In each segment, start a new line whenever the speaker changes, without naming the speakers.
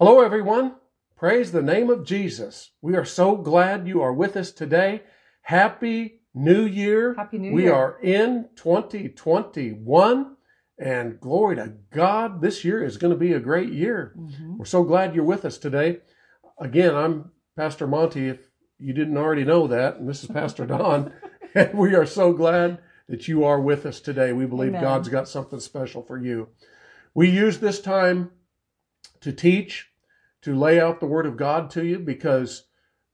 Hello, everyone. Praise the name of Jesus. We are so glad you are with us today. Happy New Year.
Happy New
we
Year.
are in 2021, and glory to God, this year is going to be a great year.
Mhm.
We're so glad you're with us today. Again, I'm Pastor Monty, if you didn't already know that, and this is Pastor Don, and we are so glad that you are with us today. We believe
Amen.
God's got something special for you. We use this time to teach, to lay out the Word of God to you because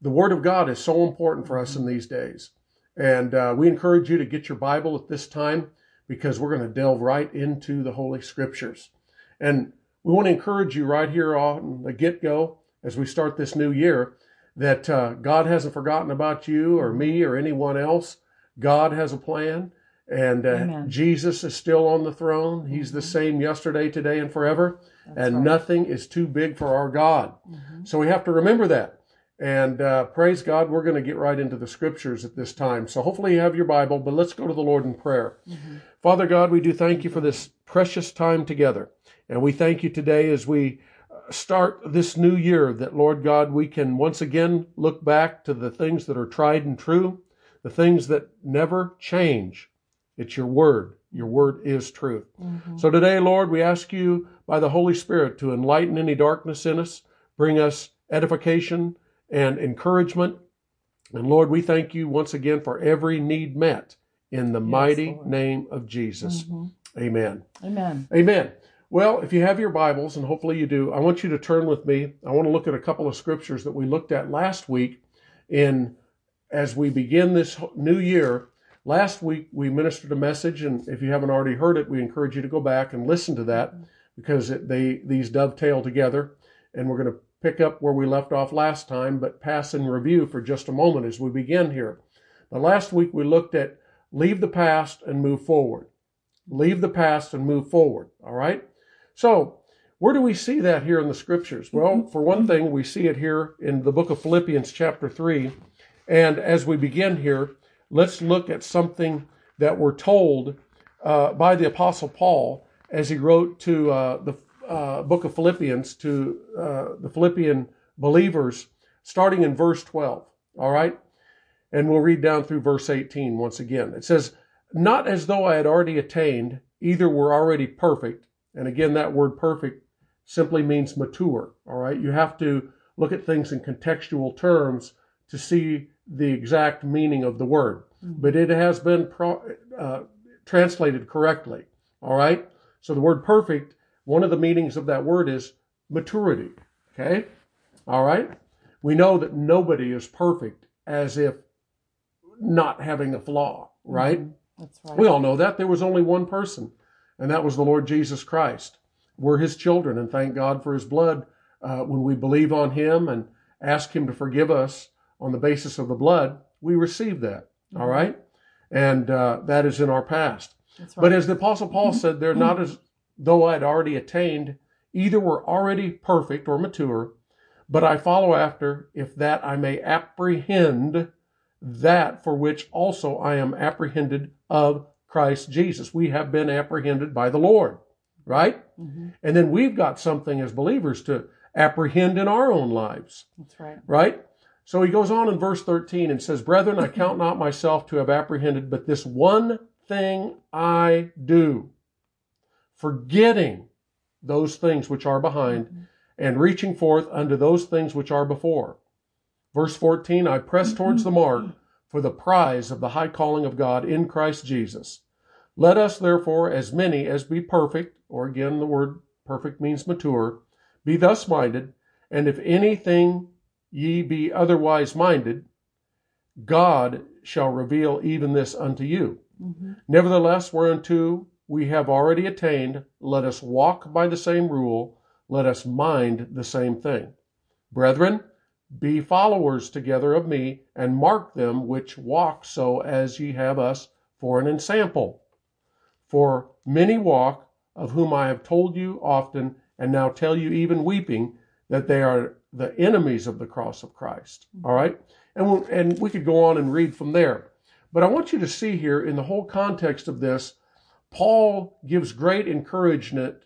the Word of God is so important for us in these days. And uh, we encourage you to get your Bible at this time because we're going to delve right into the Holy Scriptures. And we want to encourage you right here on the get go as we start this new year that uh, God hasn't forgotten about you or me or anyone else. God has a plan, and uh, Jesus is still on the throne. He's the same yesterday, today, and forever
That's
and
right.
nothing is too big for our God.
Mhm.
So we have to remember that. And uh, praise God, we're going to get right into the scriptures at this time. So hopefully you have your Bible, but let's go to the Lord in prayer.
Mhm.
Father God, we do thank you for this precious time together. And we thank you today as we uh, start this new year that, Lord God, we can once again look back to the things that are tried and true, the things that never change. It's your word. Your word is truth.
Mhm.
So today, Lord, we ask you by the Holy Spirit to enlighten any darkness in us, bring us edification and encouragement. And Lord, we thank you once again for every need met in the
Yes,
mighty
Lord.
name of Jesus.
Mhm.
Amen.
Amen.
Amen. Well, if you have your Bibles, and hopefully you do, I want you to turn with me. I want to look at a couple of scriptures that we looked at last week in as we begin this new year. Last week we ministered a message, and if you haven't already heard it, we encourage you to go back and listen to that because it, they these dovetail together, and we're going to pick up where we left off last time, but pass in review for just a moment as we begin here. Now, last week we looked at leave the past and move forward. Leave the past and move forward. All right. So, where do we see that here in the scriptures? Well, for one thing, we see it here in the book of Philippians, chapter 3. And as we begin here, let's look at something that we're told uh, by the Apostle Paul as he wrote to uh, the uh, book of Philippians to uh, the Philippian believers, starting in verse 12. All right? And we'll read down through verse 18 once again. It says, Not as though I had already attained, either were already perfect. And again, that word perfect simply means mature. All right? You have to look at things in contextual terms to see the exact meaning of the word. But it has been pro- uh, translated correctly. All right? So the word perfect, one of the meanings of that word is maturity. Okay? All right? We know that nobody is perfect as if not having a flaw, right?
Mhm. That's right.
We all know that. There was only one person, and that was the Lord Jesus Christ. We're his children, and thank God for his blood uh, when we believe on him and ask him to forgive us on the basis of the blood. We receive that, all right? And uh, that is in our past.
Right.
But as the Apostle Paul said, they're not as though I'd already attained, either were already perfect or mature, but I follow after, if that I may apprehend that for which also I am apprehended of Christ Jesus. We have been apprehended by the Lord, right?
Mhm.
And then we've got something as believers to apprehend in our own lives
That's right.
right? So he goes on in verse 13 and says, Brethren, I count not myself to have apprehended, but this one thing I do, forgetting those things which are behind mm-hmm. and reaching forth unto those things which are before. Verse 14, I press towards the mark mm-hmm. for the prize of the high calling of God in Christ Jesus. Let us therefore, as many as be perfect, or again, the word perfect means mature, be thus minded, and if anything ye be otherwise minded, God shall reveal even this unto you.
Mhm.
Nevertheless, whereunto we have already attained, let us walk by the same rule, let us mind the same thing. Brethren, be followers together of me, and mark them which walk so as ye have us for an ensample. For many walk, of whom I have told you often, and now tell you even weeping, that they are the enemies of the cross of Christ. All right? And, and we could go on and read from there. But I want you to see here in the whole context of this, Paul gives great encouragement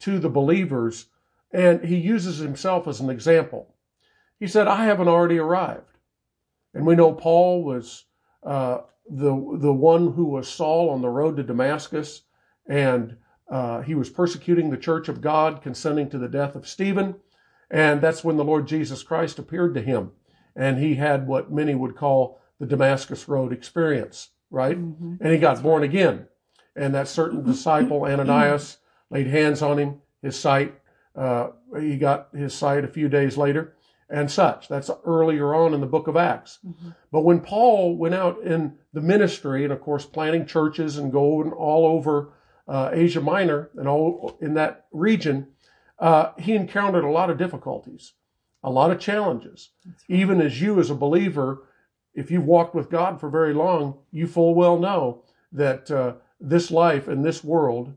to the believers And he uses himself as an example. He said, I haven't already arrived. And we know Paul was uh, the, the one who was Saul on the road to Damascus, and uh, he was persecuting the church of God, consenting to the death of Stephen. And that's when the Lord Jesus Christ appeared to him. And he had what many would call the Damascus Road experience, right? Mm-hmm. And he got born again. And that certain disciple, Ananias, laid hands on him. His sight, uh, he got his sight a few days later and such. That's earlier on in the book of Acts. Mm-hmm. But when Paul went out in the ministry and, of course, planting churches and going all over uh, Asia Minor and all in that region, uh, he encountered a lot of difficulties, a lot of challenges. Right. Even as you, as a believer, if you've walked with God for very long, you full well know that uh, this life and this world,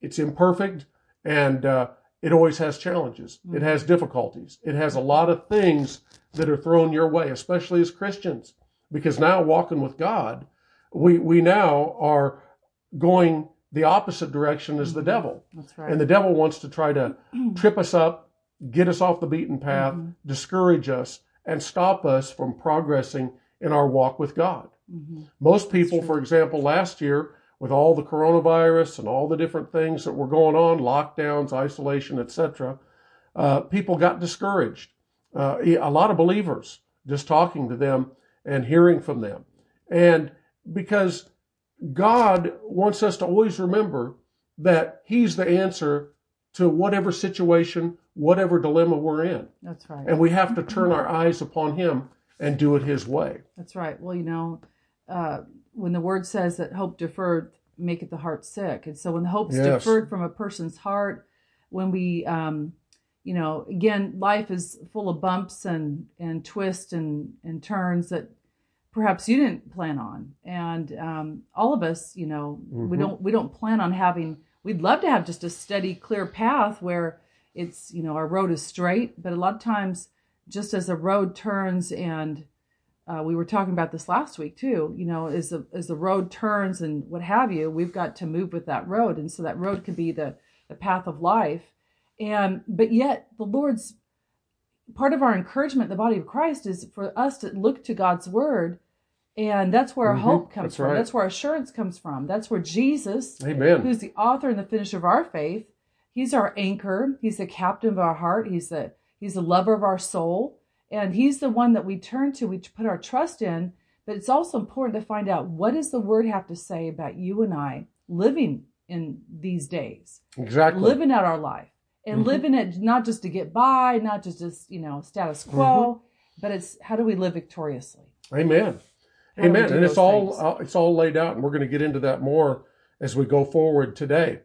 it's imperfect and uh, it always has challenges. It has mm-hmm. difficulties. It has a lot of things that are thrown your way, especially as Christians, because now walking with God, we, we now are going the opposite direction as the mm-hmm. devil.
That's right.
And the devil wants to try to trip us up, get us off the beaten path, mm-hmm. discourage us, and stop us from progressing in our walk with God. Mm-hmm. Most people, for example, last year, with all the coronavirus and all the different things that were going on, lockdowns, isolation, etc., uh, people got discouraged. Uh, a lot of believers just talking to them and hearing from them. And because God wants us to always remember that He's the answer to whatever situation, whatever dilemma we're in.
That's right.
And we have to turn our eyes upon Him and do it His way.
That's right. Well, you know, uh, when the word says that hope deferred maketh the heart sick, and so when the hope's yes. deferred from a person's heart, when we, um, you know, again, life is full of bumps and and twists and and turns that perhaps you didn't plan on and um, all of us you know mm-hmm. we don't we don't plan on having we'd love to have just a steady clear path where it's you know our road is straight but a lot of times just as the road turns and uh, we were talking about this last week too you know as the as the road turns and what have you we've got to move with that road and so that road could be the the path of life and but yet the lord's part of our encouragement the body of christ is for us to look to god's word and that's where mm-hmm. hope comes that's from. Right. That's where assurance comes from. That's where Jesus,
Amen.
who's the author and the finisher of our faith, he's our anchor. He's the captain of our heart. He's the he's the lover of our soul. And he's the one that we turn to, we put our trust in. But it's also important to find out what does the word have to say about you and I living in these days.
Exactly.
Living out our life. And mm-hmm. living it not just to get by, not just just, you know, status quo, mm-hmm. but it's how do we live victoriously?
Amen. Amen. And it's all uh, it's all laid out, and we're going to get into that more as we go forward today.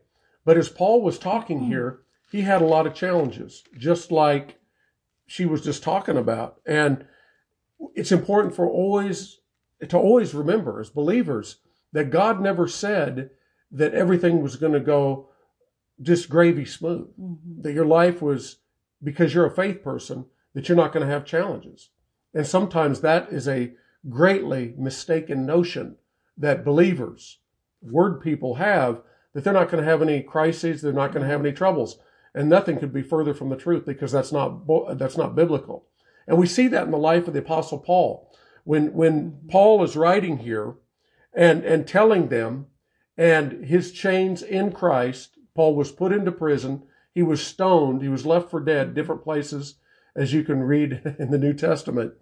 But as Paul was talking mm. here, he had a lot of challenges, just like she was just talking about. And it's important for always to always remember as believers that God never said that everything was going to go just gravy smooth. Mm-hmm. That your life was because you're a faith person that you're not going to have challenges. And sometimes that is a greatly mistaken notion that believers, word people have, that they're not going to have any crises, they're not going to have any troubles. And nothing could be further from the truth because that's not, that's not biblical. And we see that in the life of the apostle Paul. When, when Paul is writing here and, and telling them and his chains in Christ, Paul was put into prison. He was stoned. He was left for dead, different places, as you can read in the New Testament.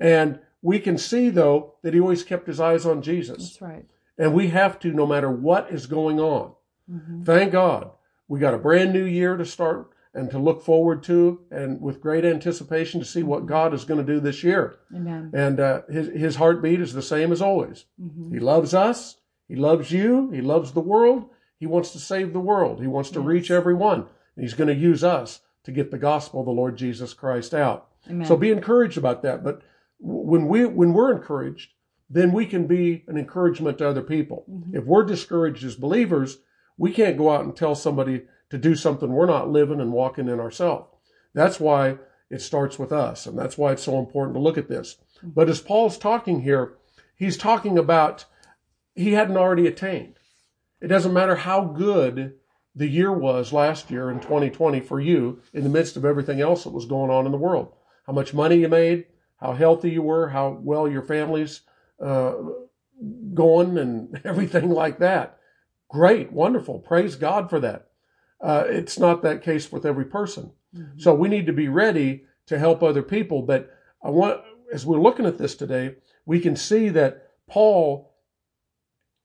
And we can see, though, that he always kept his eyes on Jesus.
That's right.
And we have to, no matter what is going on. Mm-hmm. Thank God. We got a brand new year to start and to look forward to, and with great anticipation to see what mm-hmm. God is going to do this year.
Amen.
And uh, his, his heartbeat is the same as always. Mm-hmm. He loves us. He loves you. He loves the world. He wants to save the world. He wants to yes. reach everyone. He's going to use us to get the gospel of the Lord Jesus Christ out. Amen. So be encouraged about that. But when we when we're encouraged, then we can be an encouragement to other people. Mm-hmm. If we're discouraged as believers, we can't go out and tell somebody to do something we're not living and walking in ourselves. That's why it starts with us, and that's why it's so important to look at this. But as Paul's talking here, he's talking about he hadn't already attained. It doesn't matter how good the year was last year in 2020 for you in the midst of everything else that was going on in the world. How much money you made, how healthy you were, how well your family's uh, going, and everything like that. Great, wonderful. Praise God for that. Uh, it's not that case with every person. Mm-hmm. So we need to be ready to help other people. But I want, as we're looking at this today, we can see that Paul,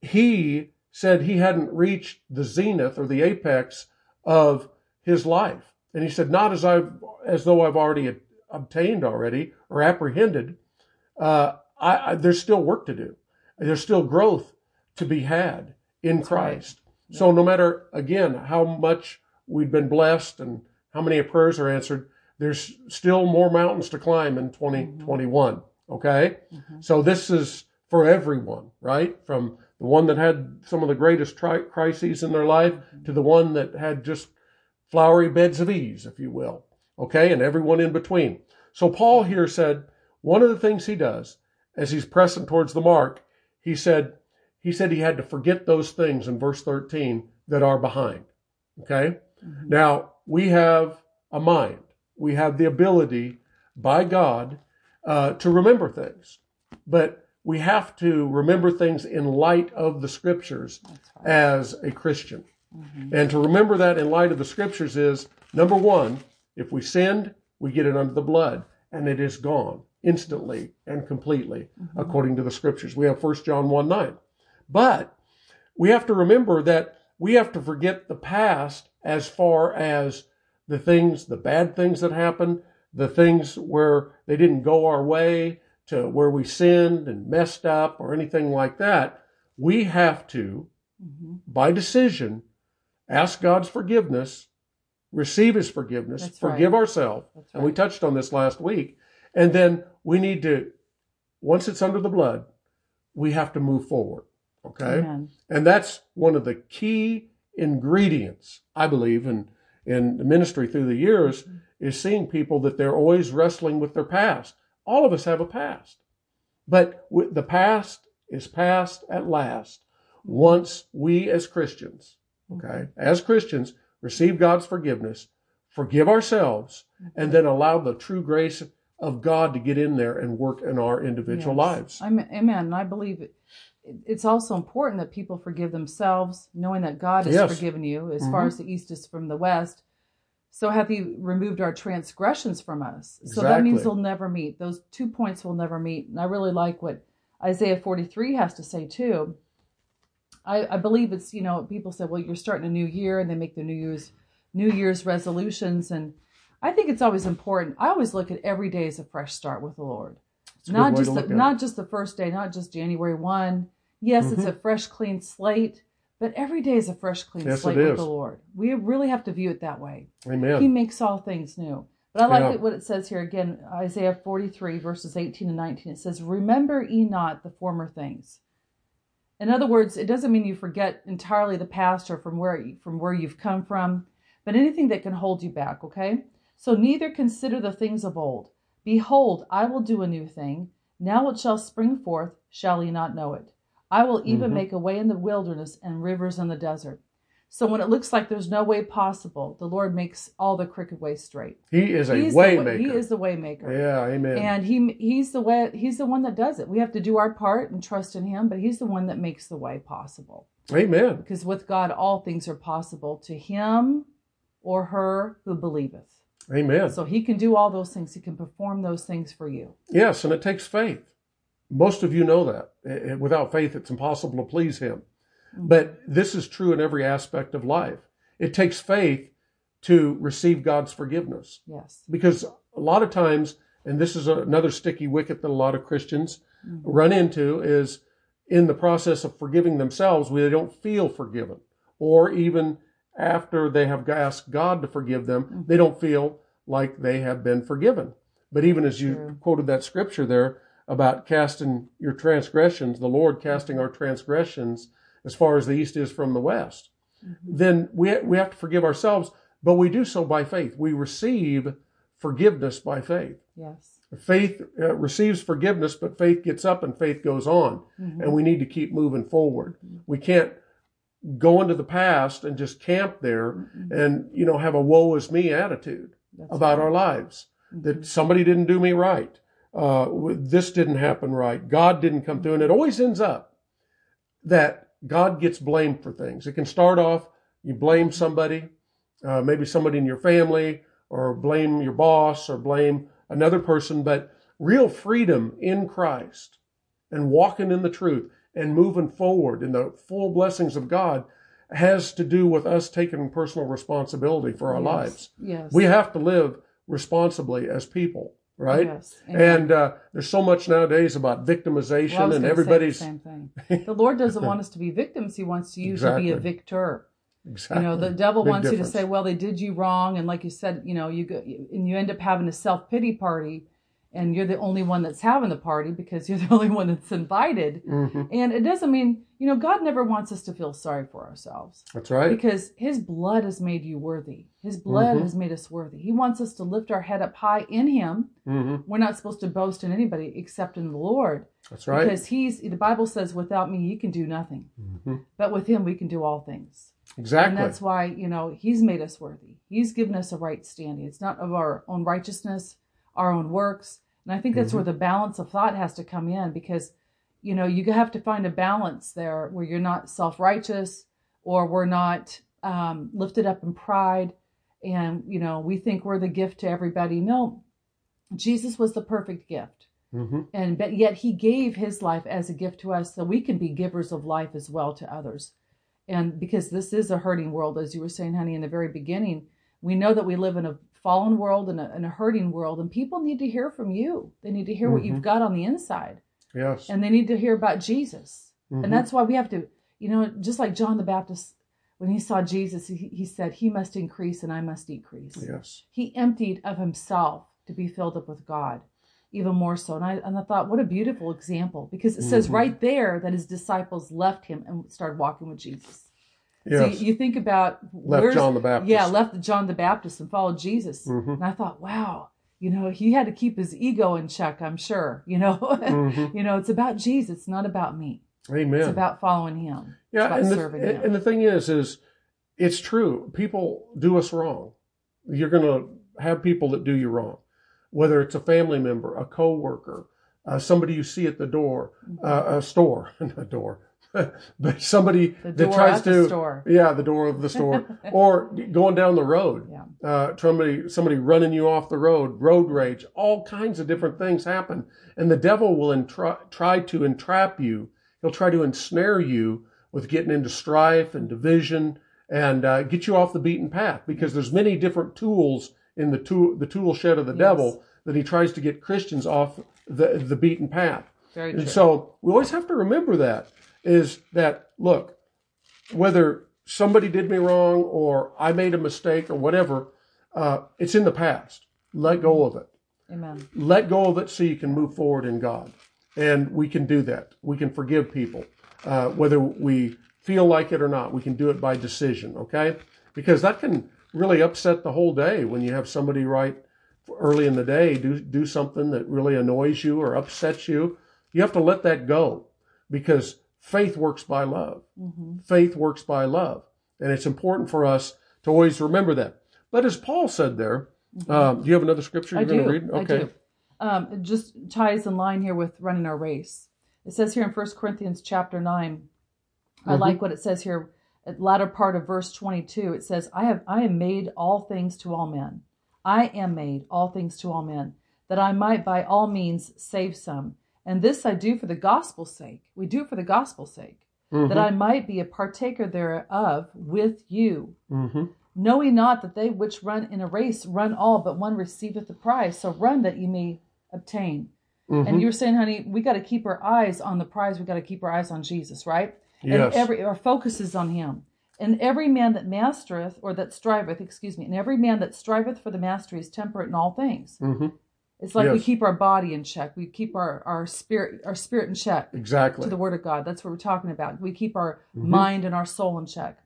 he said he hadn't reached the zenith or the apex of his life. And he said, not as I've, as though I've already obtained already or apprehended. Uh, I, I, there's still work to do. There's still growth to be had in That's Christ. Right. So no matter again how much we've been blessed and how many prayers are answered, there's still more mountains to climb in 2021. Mm-hmm. Okay, mm-hmm. so this is for everyone, right? From the one that had some of the greatest tri- crises in their life mm-hmm. to the one that had just flowery beds of ease, if you will. Okay, and everyone in between. So Paul here said one of the things he does as he's pressing towards the mark, he said he said he had to forget those things in verse 13 that are behind. Okay? Mm-hmm. Now, we have a mind. We have the ability by God uh, to remember things. But we have to remember things in light of the scriptures as a Christian. Mm-hmm. And to remember that in light of the scriptures is number one, if we sinned, we get it under the blood and it is gone instantly and completely mm-hmm. according to the scriptures. We have 1 John 1 9. But we have to remember that we have to forget the past as far as the things, the bad things that happened, the things where they didn't go our way, to where we sinned and messed up or anything like that. We have to, mm-hmm. by decision, ask God's forgiveness, receive His forgiveness, That's forgive right. ourselves. Right. And we touched on this last week. And then we need to, once it's under the blood, we have to move forward. Okay. Amen. And that's one of the key ingredients, I believe, in, in the ministry through the years is seeing people that they're always wrestling with their past. All of us have a past, but the past is past at last once we as Christians, okay, as Christians, receive God's forgiveness, forgive ourselves, and then allow the true grace of God to get in there and work in our individual yes. lives.
I'm, amen. And I believe it, it's also important that people forgive themselves, knowing that God has yes. forgiven you as mm-hmm. far as the east is from the west. So hath he removed our transgressions from us. Exactly. So that means they'll never meet. Those two points will never meet. And I really like what Isaiah 43 has to say too. I, I believe it's, you know, people say, well, you're starting a new year and they make their New Year's New Year's resolutions. And I think it's always important. I always look at every day as a fresh start with the Lord. Not just the, not just the first day, not just January 1. Yes, mm-hmm. it's a fresh, clean slate, but every day is a fresh, clean yes, slate with the Lord. We really have to view it that way.
Amen.
He makes all things new. But I like yeah. it, what it says here again, Isaiah 43, verses 18 and 19. It says, Remember ye not the former things. In other words, it doesn't mean you forget entirely the past or from where from where you've come from, but anything that can hold you back, okay? So neither consider the things of old. Behold, I will do a new thing. Now it shall spring forth, shall ye not know it? I will even mm-hmm. make a way in the wilderness and rivers in the desert. So when it looks like there's no way possible, the Lord makes all the crooked ways straight.
He is a he's way.
He is the way maker.
Yeah, amen.
And he he's the way he's the one that does it. We have to do our part and trust in him, but he's the one that makes the way possible.
Amen.
Because with God all things are possible to him or her who believeth.
Amen.
So he can do all those things. He can perform those things for you.
Yes, and it takes faith. Most of you know that. Without faith, it's impossible to please him. But this is true in every aspect of life. It takes faith to receive God's forgiveness.
Yes.
Because a lot of times, and this is another sticky wicket that a lot of Christians mm-hmm. run into, is in the process of forgiving themselves, they don't feel forgiven. Or even after they have asked God to forgive them, mm-hmm. they don't feel like they have been forgiven. But even as you True. quoted that scripture there about casting your transgressions, the Lord casting our transgressions as far as the east is from the west, mm-hmm. then we, we have to forgive ourselves, but we do so by faith. We receive forgiveness by faith.
Yes.
Faith uh, receives forgiveness, but faith gets up and faith goes on. Mm-hmm. And we need to keep moving forward. Mm-hmm. We can't go into the past and just camp there mm-hmm. and you know have a woe is me attitude That's about right. our lives. Mm-hmm. That somebody didn't do me right. Uh, this didn't happen right. God didn't come through, and it always ends up that God gets blamed for things. It can start off you blame somebody, uh, maybe somebody in your family, or blame your boss, or blame another person, but real freedom in Christ and walking in the truth and moving forward in the full blessings of God has to do with us taking personal responsibility for our
yes.
lives.
Yes.
We have to live responsibly as people, right?
Yes.
And uh, there's so much nowadays about victimization
well,
and everybody's the
same thing. the Lord doesn't want us to be victims; He wants you exactly. to be a victor.
Exactly.
You know, the devil
Big
wants
difference.
you to say, "Well, they did you wrong," and like you said, you know, you go and you end up having a self pity party and you're the only one that's having the party because you're the only one that's invited.
Mm-hmm.
And it doesn't mean, you know, God never wants us to feel sorry for ourselves.
That's right.
Because his blood has made you worthy. His blood
Mm-hmm.
has made us worthy. He wants us to lift our head up high in him.
hmm
We're not supposed to boast in anybody except in the Lord.
That's right.
Because he's the Bible says, without me you can do nothing.
hmm
But with him we can do all things.
Exactly.
And that's why, you know, he's made us worthy. He's given us a right standing. It's not of our own righteousness, our own works. And I think that's
Mm-hmm.
where the balance of thought has to come in because, you know, you have to find a balance there where you're not self righteous or we're not um, lifted up in pride and, you know, we think we're the gift to everybody. No, Jesus was the perfect gift.
hmm
And but yet he gave his life as a gift to us so we can be givers of life as well to others. And because this is a hurting world, as you were saying, honey, in the very beginning, we know that we live in a fallen world and a, and a hurting world, and people need to hear from you. They need to hear what
Mhm.
you've got on the inside,
Yes.
and they need to hear about Jesus.
Mhm.
And that's why we have to, you know, just like John the Baptist, when he saw Jesus, he, he said, He must increase and I must decrease.
Yes.
He emptied of himself to be filled up with God, even more so. And I, and I thought, what a beautiful example, because it says
Mhm.
right there that his disciples left him and started walking with Jesus.
Yes.
So you, you think about
Left
where's-
John the Baptist.
Yeah, left John the Baptist and followed Jesus.
Mhm.
And I thought, wow, you know, he had to keep his ego in check, I'm sure. You know,
Mhm.
you know, it's about Jesus, it's not about me.
Amen.
It's about following him.
yeah,
about
and the,
him.
and the thing is, is it's true. People do us wrong. You're going to have people that do you wrong, whether it's a family member, a coworker, uh, somebody you see at the door, uh, a store, not a door, but somebody that tries to,
store.
yeah, the door of the store, or going down the road.
Yeah.
uh, somebody somebody running you off the road, road rage, all kinds of different things happen, and the devil will entri- try to entrap you. He'll try to ensnare you with getting into strife and division and uh, get you off the beaten path because there's many different tools in the tool the tool shed of the
Yes.
devil that he tries to get Christians off the the beaten path.
Very true.
And so we always have to remember that is that look, whether somebody did me wrong or I made a mistake or whatever, uh, it's in the past. Let go of it.
Amen.
Let go of it so you can move forward in God. And we can do that. We can forgive people, uh, whether we feel like it or not. We can do it by decision, okay? Because that can really upset the whole day when you have somebody right early in the day do do something that really annoys you or upsets you. You have to let that go because faith works by love.
hmm
Faith works by love, and it's important for us to always remember that. But as Paul said there, um, do you have another scripture you're
Mm-hmm.
Going to read? Okay.
I do. Um, it just ties in line here with running our race. It says here in 1 Corinthians chapter 9, I
Mhm.
like what it says here latter part of verse 22. It says, I have I am made all things to all men. I am made all things to all men, that I might by all means save some. And this I do for the gospel's sake. We do it for the gospel's sake,
Mhm.
that I might be a partaker thereof with you
Mhm.
knowing not that they which run in a race run all, but one receiveth the prize. So run that ye may obtain.
Mhm.
And you were saying, honey, we got to keep our eyes on the prize. We got to keep our eyes on Jesus, right?
Yes.
And every our focus is on Him. And every man that mastereth, or that striveth, excuse me, and every man that striveth for the mastery is temperate in all things.
Mhm.
It's like we keep our body in check. We keep our, our spirit our spirit in check
Exactly.
to the Word of God. That's what we're talking about. We keep our
Mhm.
mind and our soul in check.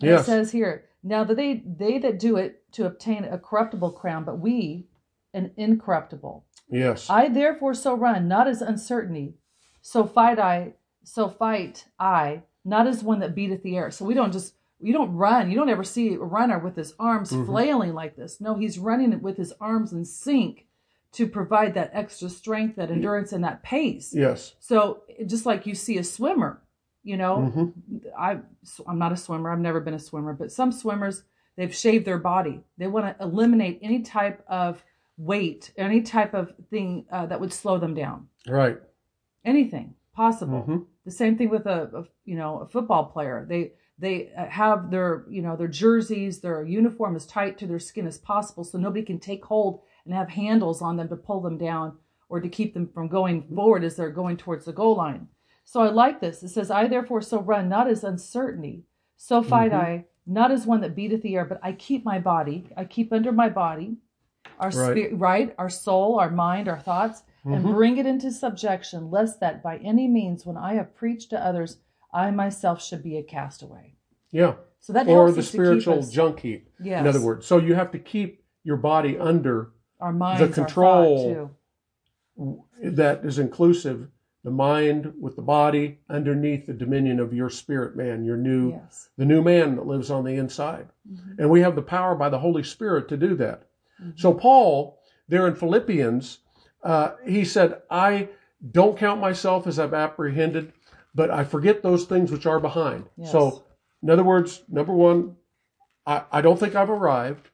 And
Yes.
it says here, now that they they that do it to obtain a corruptible crown, but we an incorruptible.
yes.
I therefore so run, not as uncertainty, so fight I, so fight I, not as one that beateth the air. So we don't just you don't run. You don't ever see a runner with his arms mm-hmm. flailing like this. No, he's running with his arms in sync to provide that extra strength, that endurance, and that pace.
Yes.
So just like you see a swimmer, you know, mm-hmm. I I'm not a swimmer. I've never been a swimmer, but some swimmers they've shaved their body. They want to eliminate any type of weight, any type of thing uh, that would slow them down.
Right.
Anything possible. Mm-hmm. The same thing with a, a, you know a football player. They they uh, have their you know their jerseys, their uniform as tight to their skin as possible, so nobody can take hold and have handles on them to pull them down or to keep them from going forward as they're going towards the goal line. So I like this. It says, I therefore so run, not as uncertainty, so fight mm-hmm. I, not as one that beateth the air, but I keep my body, I keep under my body, our right. spirit, right, our soul, our mind, our thoughts, mm-hmm. and bring it into subjection, lest that by any means, when I have preached to others, I myself should be a castaway.
Yeah.
So that
or the spiritual junk heap.
Yes.
In other words, so you have to keep your body under
our minds, the control
that is inclusive the mind with the body underneath the dominion of your spirit man your new yes. the new man that lives on the inside mm-hmm. and we have the power by the holy spirit to do that mm-hmm. so paul there in philippians uh, he said i don't count myself as i've apprehended but i forget those things which are behind yes. so in other words number one I, I don't think i've arrived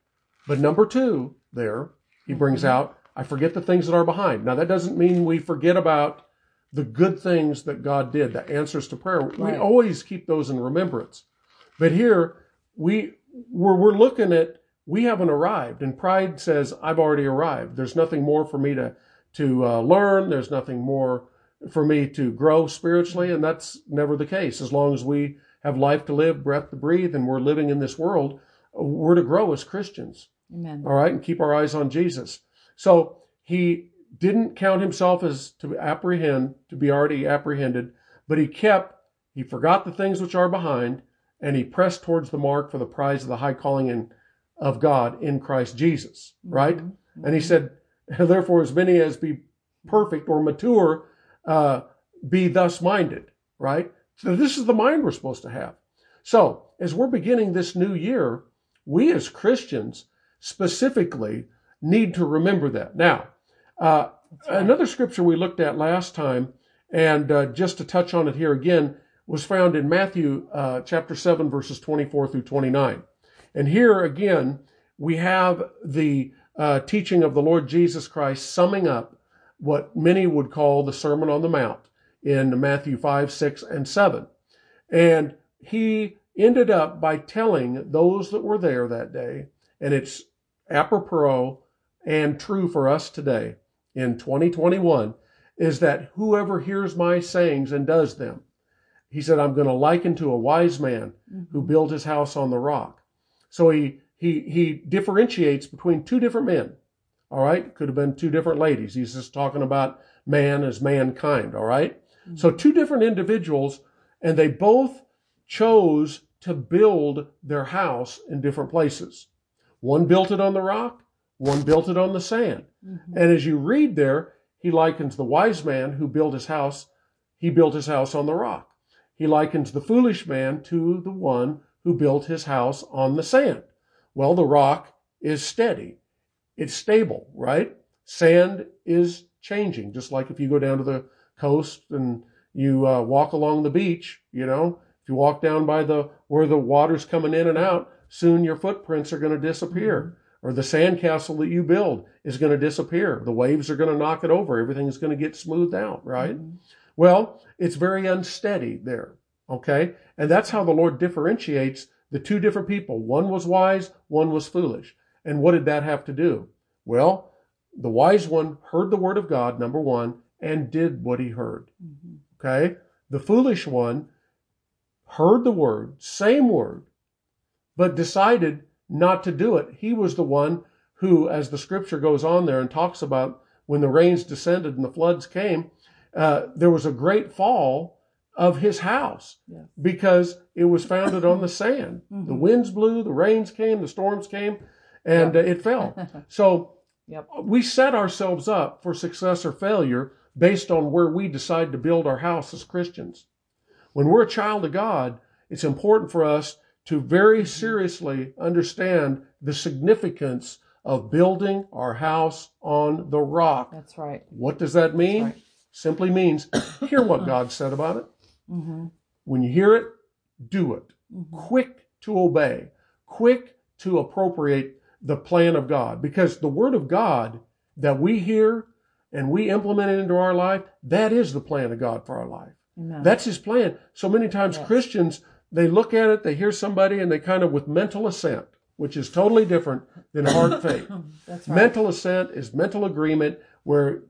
but number two there he brings mm-hmm. out, I forget the things that are behind. Now, that doesn't mean we forget about the good things that God did, the answers to prayer. Right. We always keep those in remembrance. But here, we, we're, we're looking at, we haven't arrived. And pride says, I've already arrived. There's nothing more for me to, to uh, learn. There's nothing more for me to grow spiritually. And that's never the case. As long as we have life to live, breath to breathe, and we're living in this world, we're to grow as Christians.
Amen.
All right, and keep our eyes on Jesus. So he didn't count himself as to apprehend, to be already apprehended, but he kept, he forgot the things which are behind, and he pressed towards the mark for the prize of the high calling in, of God in Christ Jesus. Right? Mm-hmm. And he said, therefore, as many as be perfect or mature, uh, be thus minded. Right? So this is the mind we're supposed to have. So as we're beginning this new year, we as Christians specifically need to remember that. Now, uh, another scripture we looked at last time, and uh, just to touch on it here again, was found in Matthew uh, chapter 7, verses 24 through 29. And here again, we have the uh, teaching of the Lord Jesus Christ summing up what many would call the Sermon on the Mount in Matthew 5, 6, and 7. And he ended up by telling those that were there that day, and it's apropos and true for us today in 2021 is that whoever hears my sayings and does them, he said, I'm going to liken to a wise man who mm-hmm. built his house on the rock. So he, he, he differentiates between two different men. All right. Could have been two different ladies. He's just talking about man as mankind. All right? mm-hmm. So two different individuals and they both chose to build their house in different places. One built it on the rock, one built it on the sand. Mm-hmm. And as you read there, he likens the wise man who built his house, he built his house on the rock. He likens the foolish man to the one who built his house on the sand. Well, the rock is steady. It's stable, right? Sand is changing, just like if you go down to the coast and you uh, walk along the beach, you know, if you walk down by the where the water's coming in and out, soon your footprints are going to disappear. Mm-hmm. Or the sandcastle that you build is going to disappear. The waves are going to knock it over. Everything's going to get smoothed out, right? Mm-hmm. Well, it's very unsteady there. Okay. And that's how the Lord differentiates the two different people. One was wise, one was foolish. And what did that have to do? Well, the wise one heard the word of God, number one, and did what he heard. Mm-hmm. Okay. The foolish one heard the word, same word, but decided not to do it. He was the one who, as the scripture goes on there and talks about when the rains descended and the floods came, uh, there was a great fall of his house yeah. because it was founded on the sand. Mm-hmm. The winds blew, the rains came, the storms came, and uh, it fell. So yep. we set ourselves up for success or failure based on where we decide to build our house as Christians. when we're a child of God, it's important for us to very seriously understand the significance of building our house on the rock.
That's right.
What does that mean? Right. Simply means hear what God said about it. Mm-hmm. When you hear it, do it. Mm-hmm. Quick to obey, quick to appropriate the plan of God. Because the Word of God that we hear and we implement it into our life, that is the plan of God for our life. Amen. That's His plan. So many times yes. Christians, they look at it, they hear somebody, and they kind of with mental assent, which is totally different than hard faith. right. Mental assent is mental agreement where,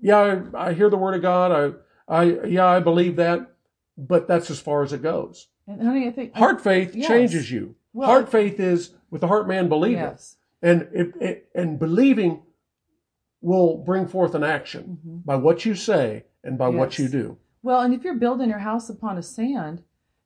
yeah, I, I hear the Word of God, I, I, yeah, I believe that, but that's as far as it goes.
And honey, I think
hard faith yes. changes you. Well, hard faith is with the heart man believing, yes. and it, it, and believing will bring forth an action mm-hmm. by what you say and by yes. what you do.
Well, and if you're building your house upon a sand,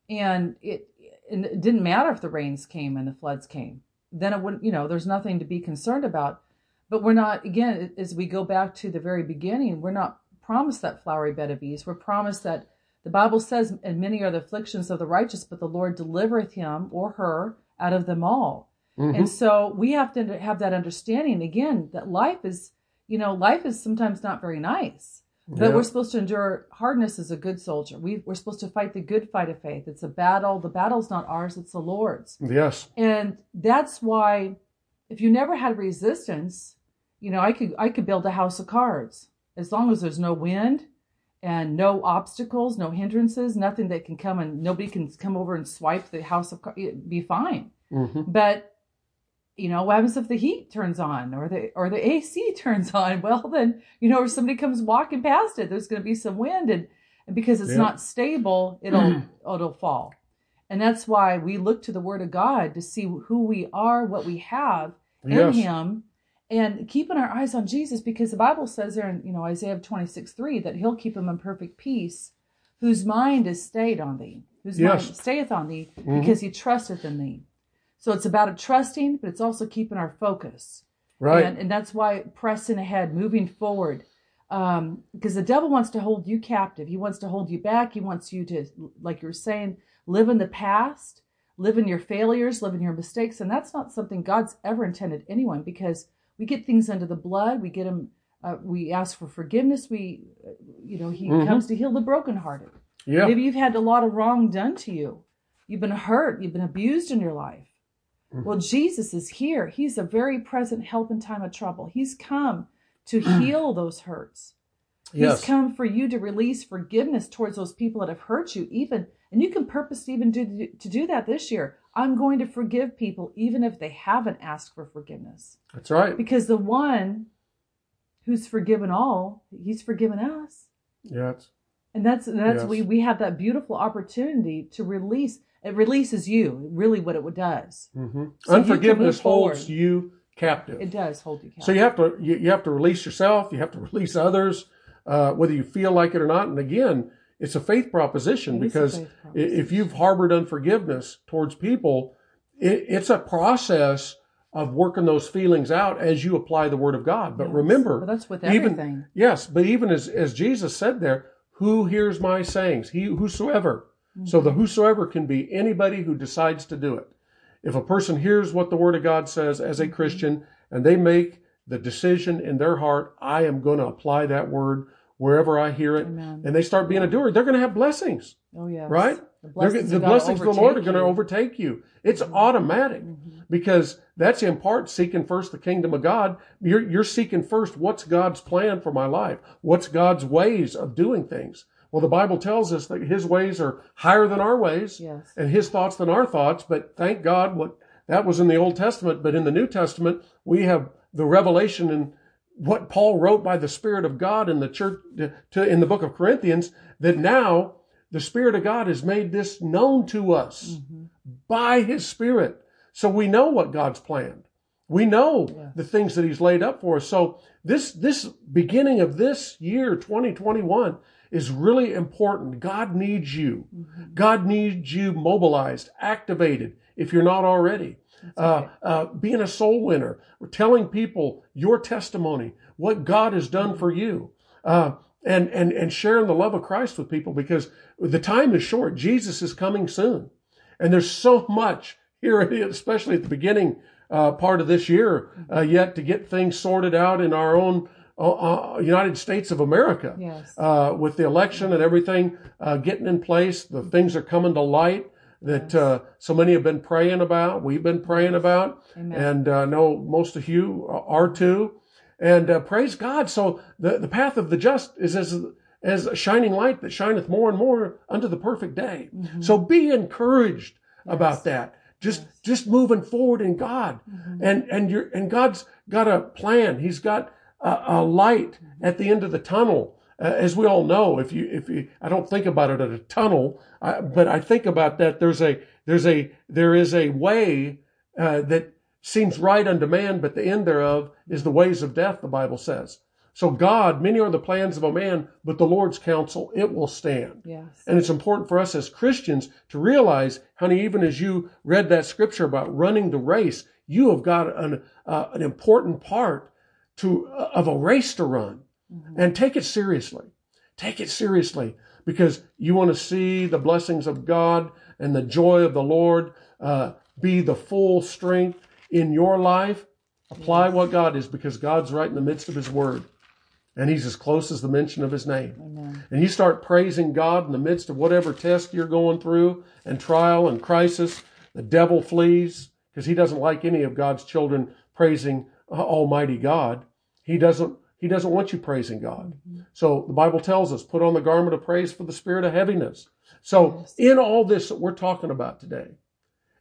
and it, and it didn't matter if the rains came and the floods came, then it wouldn't. You know, there's nothing to be concerned about. But we're not. Again, as we go back to the very beginning, we're not promised that flowery bed of ease. We're promised that the Bible says, "And many are the afflictions of the righteous, but the Lord delivereth him or her out of them all." Mm-hmm. And so we have to have that understanding again that life is you know, life is sometimes not very nice, but yeah. we're supposed to endure hardness as a good soldier. We, we're supposed to fight the good fight of faith. It's a battle. The battle's not ours, it's the Lord's.
Yes.
And that's why if you never had resistance, you know, I could I could build a house of cards as long as there's no wind and no obstacles, no hindrances, nothing that can come and nobody can come over and swipe the house of cards. It'd be fine. Mm-hmm. But you know, what happens if the heat turns on or the or the AC turns on? Well, then you know, if somebody comes walking past it, there's going to be some wind, and, and because it's not stable, it'll it'll fall. And that's why we look to the Word of God to see who we are, what we have in yes. Him, and keeping our eyes on Jesus, because the Bible says there in you know Isaiah 26, 3, that He'll keep him in perfect peace, whose mind is stayed on thee, whose yes. mind stayeth on thee, mm-hmm. because he trusteth in thee. So it's about a trusting, but it's also keeping our focus.
Right.
And, and that's why pressing ahead, moving forward. Um, because the devil wants to hold you captive. He wants to hold you back. He wants you to, like you were saying, live in the past, live in your failures, live in your mistakes. And that's not something God's ever intended anyone because we get things under the blood. We get them, uh, we ask for forgiveness. We, uh, you know, he mm-hmm. comes to heal the brokenhearted. Yeah. Maybe you've had a lot of wrong done to you. You've been hurt. You've been abused in your life. Mm-hmm. Well, Jesus is here. He's a very present help in time of trouble. He's come to heal those hurts. Yes. He's come for you to release forgiveness towards those people that have hurt you, even, and you can purpose to even do to do that this year. I'm going to forgive people even if they haven't asked for forgiveness.
That's right.
Because the one who's forgiven all, he's forgiven us.
Yes.
And that's that's yes. we we have that beautiful opportunity to release it releases you, really what it does.
Mm-hmm. So Unforgiveness you holds you captive.
It does hold you captive.
So you have to you, you have to release yourself. You have to release others, uh, whether you feel like it or not. And again, it's a faith proposition it because faith proposition. if you've harbored unforgiveness towards people, it, it's a process of working those feelings out as you apply the word of God. But yes. remember,
but that's with everything.
Even, yes, but even as, as Jesus said there, who hears my sayings? He whosoever Mm-hmm. So the mm-hmm. whosoever can be anybody who decides to do it. If a person hears what the Word of God says as a mm-hmm. Christian and they make the decision in their heart, I am going to apply that word wherever I hear it, Amen. and they start being a doer, they're going to have blessings.
Oh, yeah.
Right? The blessings, the blessings of the Lord are going to overtake you. It's mm-hmm. automatic mm-hmm. because that's in part seeking first the kingdom of God. You're, you're seeking first what's God's plan for my life? What's God's ways of doing things? Well, the Bible tells us that his ways are higher than our ways
yes.
and his thoughts than our thoughts. But thank God what that was in the Old Testament. But in the New Testament, we have the revelation in what Paul wrote by the Spirit of God in the church to, in the book of Corinthians that now the Spirit of God has made this known to us mm-hmm. by his Spirit. So we know what God's planned. We know the things that he's laid up for us. So this, this beginning of this year, 2021, is really important. God needs you. Mm-hmm. God needs you mobilized, activated, if you're not already. Uh, uh, being a soul winner, telling people your testimony, what God has done mm-hmm. for you. Uh, and, and, and sharing the love of Christ with people because the time is short. Jesus is coming soon. And there's so much here, especially at the beginning uh, part of this year, uh, yet to get things sorted out in our own uh, uh United States of America.
Yes.
Uh, with the election and everything uh, getting in place, the things are coming to light that yes. so many have been praying about. We've been praying about, Amen. and I know most of you are too. And uh, praise God. So the, the path of the just is as, as a shining light that shineth more and more unto the perfect day. Mm-hmm. So be encouraged yes. about that. Just, yes. just moving forward in God. Mm-hmm. And, and you're, and God's got a plan. He's got a, a light at the end of the tunnel. Uh, as we all know, if you, if you, I don't think about it as a tunnel, I, but I think about that. There's a, there's a, there is a way uh, that seems right unto man, but the end thereof is the ways of death, the Bible says. So God, many are the plans of a man, but the Lord's counsel, it will stand.
Yes.
And it's important for us as Christians to realize, honey, even as you read that scripture about running the race, you have got an, uh, an important part to, uh, of a race to run. Mm-hmm. And take it seriously. Take it seriously because you want to see the blessings of God and the joy of the Lord uh, be the full strength in your life, apply what God is because God's right in the midst of His Word. And He's as close as the mention of His name. Amen. And you start praising God in the midst of whatever test you're going through and trial and crisis. The devil flees because he doesn't like any of God's children praising Almighty God. He doesn't he doesn't want you praising God. Mm-hmm. So the Bible tells us, put on the garment of praise for the spirit of heaviness. So yes. in all this that we're talking about today,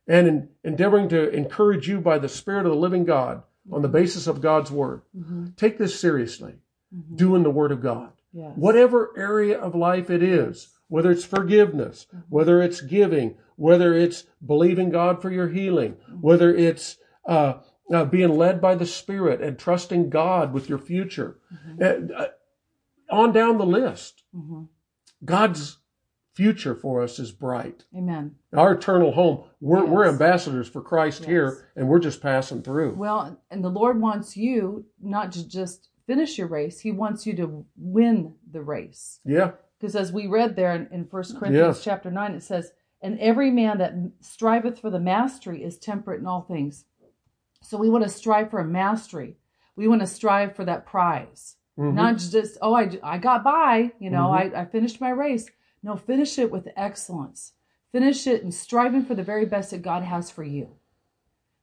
and in endeavoring to encourage you by the Spirit of the living God on the basis of God's Word. Mm-hmm. Take this seriously, mm-hmm. doing the Word of God. Yes. Whatever area of life it is, whether it's forgiveness, mm-hmm. whether it's giving, whether it's believing God for your healing, mm-hmm. whether it's uh, uh, being led by the Spirit and trusting God with your future, mm-hmm. uh, on down the list. Mm-hmm. God's future for us is bright.
Amen.
Our eternal home. We're, yes. we're ambassadors for Christ yes. here, and we're just passing through.
Well, and the Lord wants you not to just finish your race, He wants you to win the race.
Yeah.
Because as we read there in, in 1 Corinthians yes. chapter 9, it says, And every man that striveth for the mastery is temperate in all things. So we want to strive for a mastery. We want to strive for that prize. Mm-hmm. Not just, oh, I, I got by, you know, mm-hmm. I, I finished my race no, finish it with excellence. Finish it and striving for the very best that God has for you.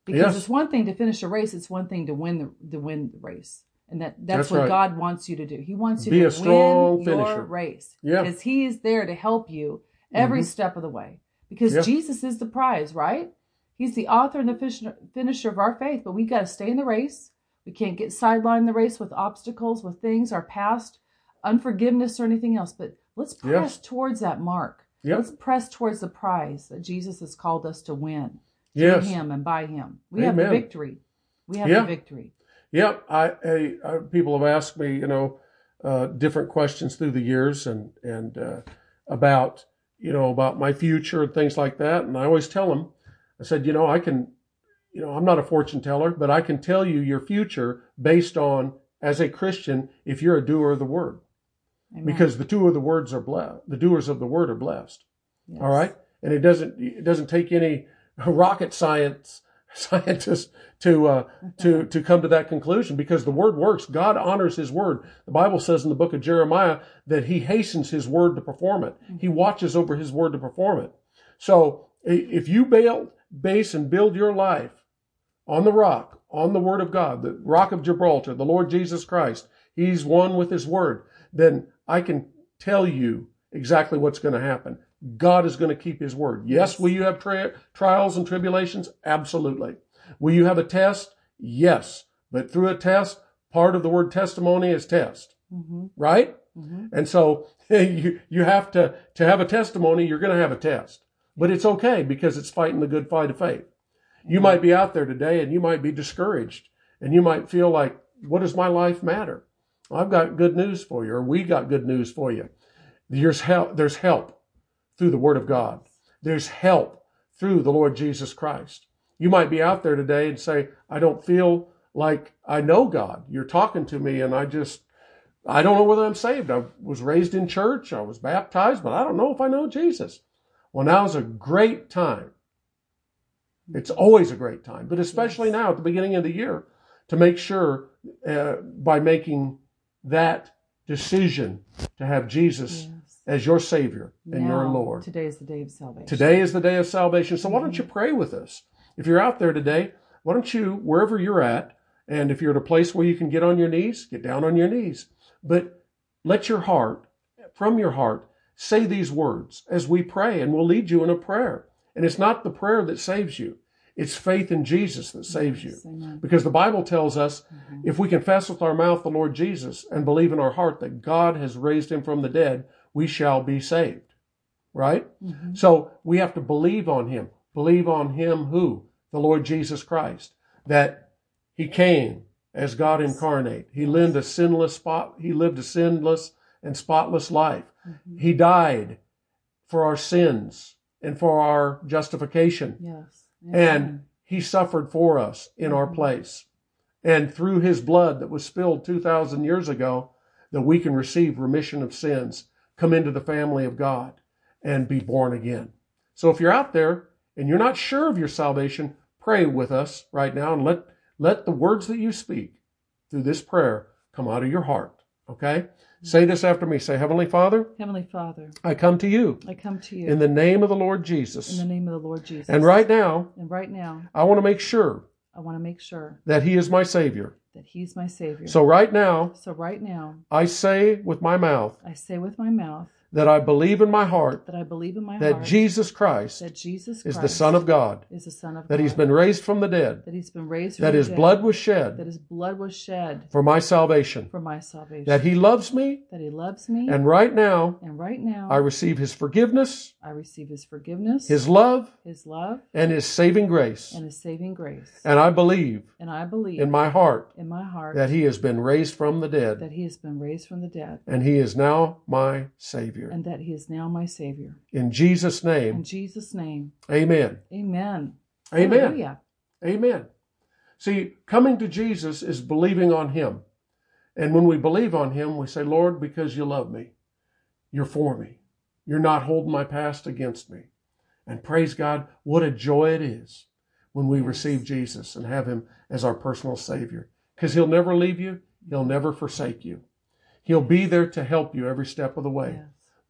Because yes. it's one thing to finish a race, it's one thing to win the to win the race. And that, that's, that's what right. God wants you to do. He wants you Be to win finisher. your race.
Yeah.
Because He is there to help you every mm-hmm. step of the way. Because yeah. Jesus is the prize, right? He's the author and the finisher of our faith, but we got to stay in the race. We can't get sidelined in the race with obstacles, with things, our past, unforgiveness, or anything else. But Let's press yes. towards that mark. Yep. Let's press towards the prize that Jesus has called us to win. Yes. Him and by Him. We Amen. have the victory. We have yeah. the victory.
Yep. I, I, I, people have asked me, you know, uh, different questions through the years and and uh, about you know about my future and things like that. And I always tell them, I said, you know, I can, you know, I'm not a fortune teller, but I can tell you your future based on as a Christian if you're a doer of the word. Amen. because the two of the words are blessed. The doers of the word are blessed. Yes. All right, and it doesn't it doesn't take any rocket science scientist to uh, to to come to that conclusion because the word works. God honors His word. The Bible says in the book of Jeremiah that He hastens His word to perform it. Mm-hmm. He watches over His word to perform it. So if you build, base and build your life on the rock, on the word of God, the rock of Gibraltar, the Lord Jesus Christ, He's one with His word. Then I can tell you exactly what's going to happen. God is going to keep his word. Yes, will you have tri- trials and tribulations? Absolutely. Will you have a test? Yes. But through a test, part of the word testimony is test. Mm-hmm. Right? Mm-hmm. And so you, you have to, to have a testimony, you're going to have a test. But it's okay because it's fighting the good fight of faith. You might be out there today and you might be discouraged and you might feel like, what does my life matter? I've got good news for you, or we got good news for you. There's help, there's help through the Word of God. There's help through the Lord Jesus Christ. You might be out there today and say, I don't feel like I know God. You're talking to me and I just, I don't know whether I'm saved. I was raised in church, I was baptized, but I don't know if I know Jesus. Well, now is a great time. It's always a great time, but especially yes. now at the beginning of the year to make sure uh, by making that decision to have Jesus yes. as your Savior and now, your Lord.
Today is the day of salvation.
Today is the day of salvation. So why don't you pray with us? If you're out there today, why don't you, wherever you're at, and if you're at a place where you can get on your knees, get down on your knees. But let your heart, from your heart, say these words as we pray, and we'll lead you in a prayer. And it's not the prayer that saves you. It's faith in Jesus that saves you. Because the Bible tells us mm-hmm. if we confess with our mouth the Lord Jesus and believe in our heart that God has raised him from the dead, we shall be saved. Right? Mm-hmm. So we have to believe on him. Believe on him who? The Lord Jesus Christ. That he came as God incarnate. He lived a sinless spot. He lived a sinless and spotless life. Mm-hmm. He died for our sins and for our justification.
Yes.
And he suffered for us in our mm-hmm. place. And through his blood that was spilled 2,000 years ago, that we can receive remission of sins, come into the family of God, and be born again. So if you're out there and you're not sure of your salvation, pray with us right now and let, let the words that you speak through this prayer come out of your heart. Okay? Say this after me. Say, Heavenly Father.
Heavenly Father.
I come to you.
I come to you.
In the name of the Lord Jesus.
In the name of the Lord Jesus.
And right now.
And right now.
I want to make sure.
I want to make sure.
That He is my Savior.
That He's my Savior.
So right now.
So right now.
I say with my mouth.
I say with my mouth
that I believe in my heart
that I believe in my
that
heart
Jesus Christ
that Jesus
Christ is the Son of God
is the Son of
that God, He's been raised from the dead
that He's been raised from
that His
dead,
blood was shed
that His blood was shed
for my salvation
for my salvation.
that He loves me
that He loves me.
and right now
and right now
I receive His forgiveness
I receive His forgiveness
His love
His love
and His saving grace.
and His saving grace.
And I believe
and I believe
in my heart
in my heart
that He has been raised from the dead.
that He has been raised from the dead.
And He is now my Savior
and that He is now my Savior
in Jesus' name.
In Jesus' name.
Amen.
Amen.
Amen. Hallelujah. Amen. See, coming to Jesus is believing on Him. And when we believe on Him, we say, Lord, because you love me, you're for me. You're not holding my past against me. And praise God, what a joy it is when we receive Jesus and have Him as our personal Savior. Because He'll never leave you, He'll never forsake you. He'll be there to help you every step of the way. Yes.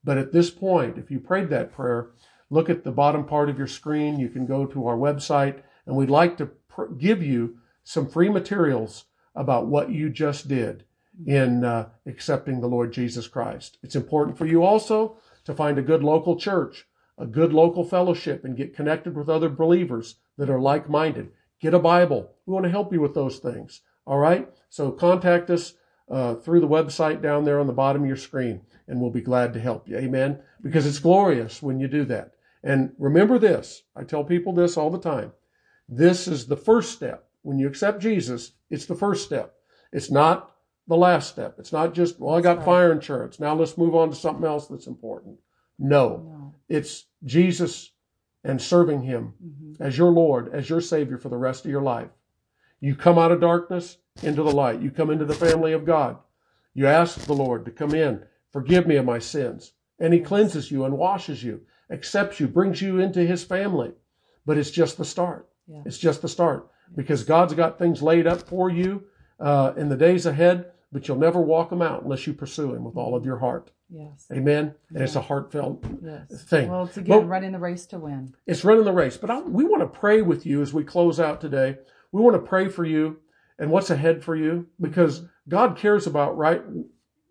But at this point, if you prayed that prayer, look at the bottom part of your screen. You can go to our website, and we'd like to pr- give you some free materials about what you just did in uh, accepting the Lord Jesus Christ. It's important for you also to find a good local church, a good local fellowship, and get connected with other believers that are like minded. Get a Bible. We want to help you with those things. All right? So contact us uh, through the website down there on the bottom of your screen and we'll be glad to help you. Amen. Because it's glorious when you do that. And remember this. I tell people this all the time. This is the first step. When you accept Jesus, it's the first step. It's not the last step. It's not just, well, I got fire insurance. Now let's move on to something else that's important. No, no. it's Jesus and serving Him mm-hmm. as your Lord, as your Savior for the rest of your life. You come out of darkness into the light. You come into the family of God. You ask the Lord to come in Forgive me of my sins. And he cleanses you and washes you, accepts you, brings you into his family. But it's just the start. Yeah. It's just the start because God's got things laid up for you uh, in the days ahead, but you'll never walk them out unless you pursue him with all of your heart.
Yes.
Amen. And it's a heartfelt yes. thing.
Well, it's again but running the race to win.
It's running the race. But I, we want to pray with you as we close out today. We want to pray for you and what's ahead for you because God cares about right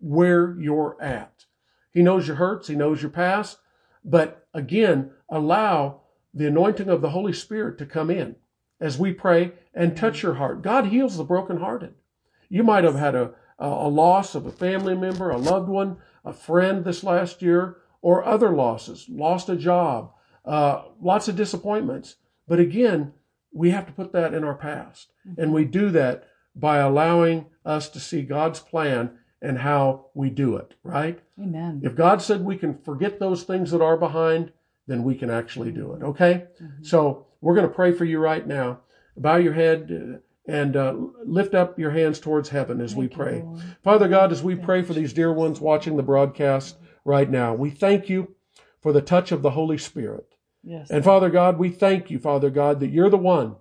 where you're at. He knows your hurts, He knows your past, but again, allow the anointing of the Holy Spirit to come in as we pray and touch your heart. God heals the brokenhearted. You might have had a, a loss of a family member, a loved one, a friend this last year, or other losses, lost a job, uh, lots of disappointments. But again, we have to put that in our past. And we do that by allowing us to see God's plan and how we do it, right?
Amen.
If God said we can forget those things that are behind, then we can actually do it, okay? Mm-hmm. So we're going to pray for you right now. Bow your head and uh, lift up your hands towards heaven as
Thank
we pray.
Lord.
Father God, as we pray for these dear ones watching the broadcast right now, we thank you for the touch of the Holy Spirit.
Yes.
And Father God, we thank you, Father God, that you're the one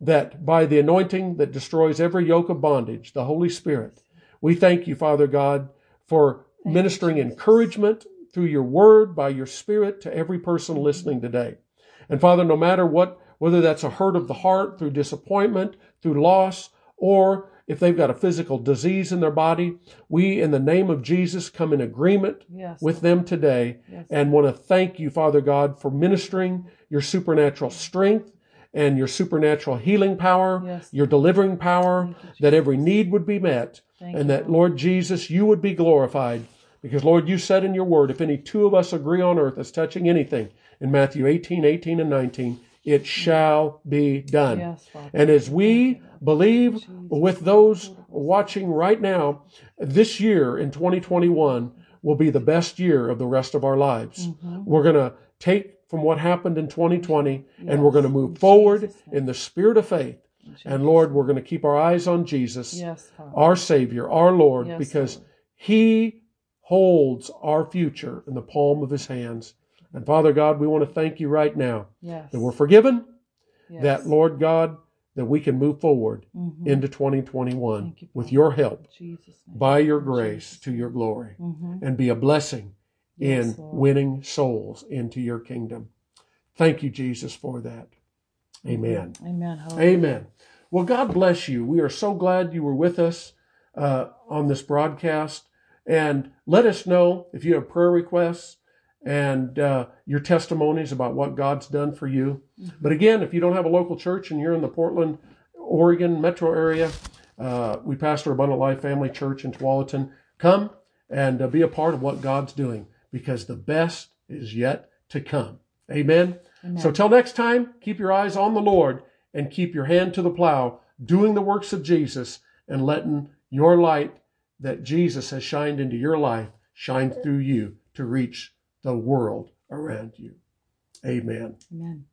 that by the anointing that destroys every yoke of bondage, the Holy Spirit, we thank you, Father God, for
Thank
ministering
Jesus.
encouragement through your word by your spirit to every person listening today. And Father, no matter what, whether that's a hurt of the heart through disappointment, through loss, or if they've got a physical disease in their body, we in the name of Jesus come in agreement
yes.
with them today
Yes.
and want to thank you, Father God, for ministering your supernatural strength and your supernatural healing power,
Yes.
your delivering power,
you,
that every need would be met,
Thank
and
you,
that, Lord Jesus, you would be glorified. Because, Lord, you said in your word, if any two of us agree on earth as touching anything, in Matthew 18, 18, and 19, it shall be done.
Yes.
And as we believe
Jesus.
with those watching right now, this year in 2021 will be the best year of the rest of our lives.
Mhm.
We're going to take from what happened in 2020 and we're going to move forward in the spirit of faith.
Jesus'
And Lord, we're going to keep our eyes on Jesus,
Yes,
our Savior, our Lord,
Yes,
because
Lord.
He holds our future in the palm of His hands. And Father God, we want to thank you right now
Yes.
that we're forgiven,
yes.
that, Lord God, that we can move forward
Mhm.
into 2021
you,
with your help, by your grace,
Jesus'
to your glory,
Mhm.
and be a blessing
Yes,
in
Lord.
winning souls into your kingdom. Thank you, Jesus, for that. Amen.
Amen. Hallelujah.
Amen. Well, God bless you. We are so glad you were with us uh, on this broadcast. And let us know if you have prayer requests and uh, your testimonies about what God's done for you. But again, if you don't have a local church and you're in the Portland, Oregon metro area, uh, we pastor Abundant Life Family Church in Tualatin. Come and uh, be a part of what God's doing because the best is yet to come. Amen.
Amen.
So till next time, keep your eyes on the Lord and keep your hand to the plow, doing the works of Jesus and letting your light that Jesus has shined into your life shine through you to reach the world around you. Amen.
Amen.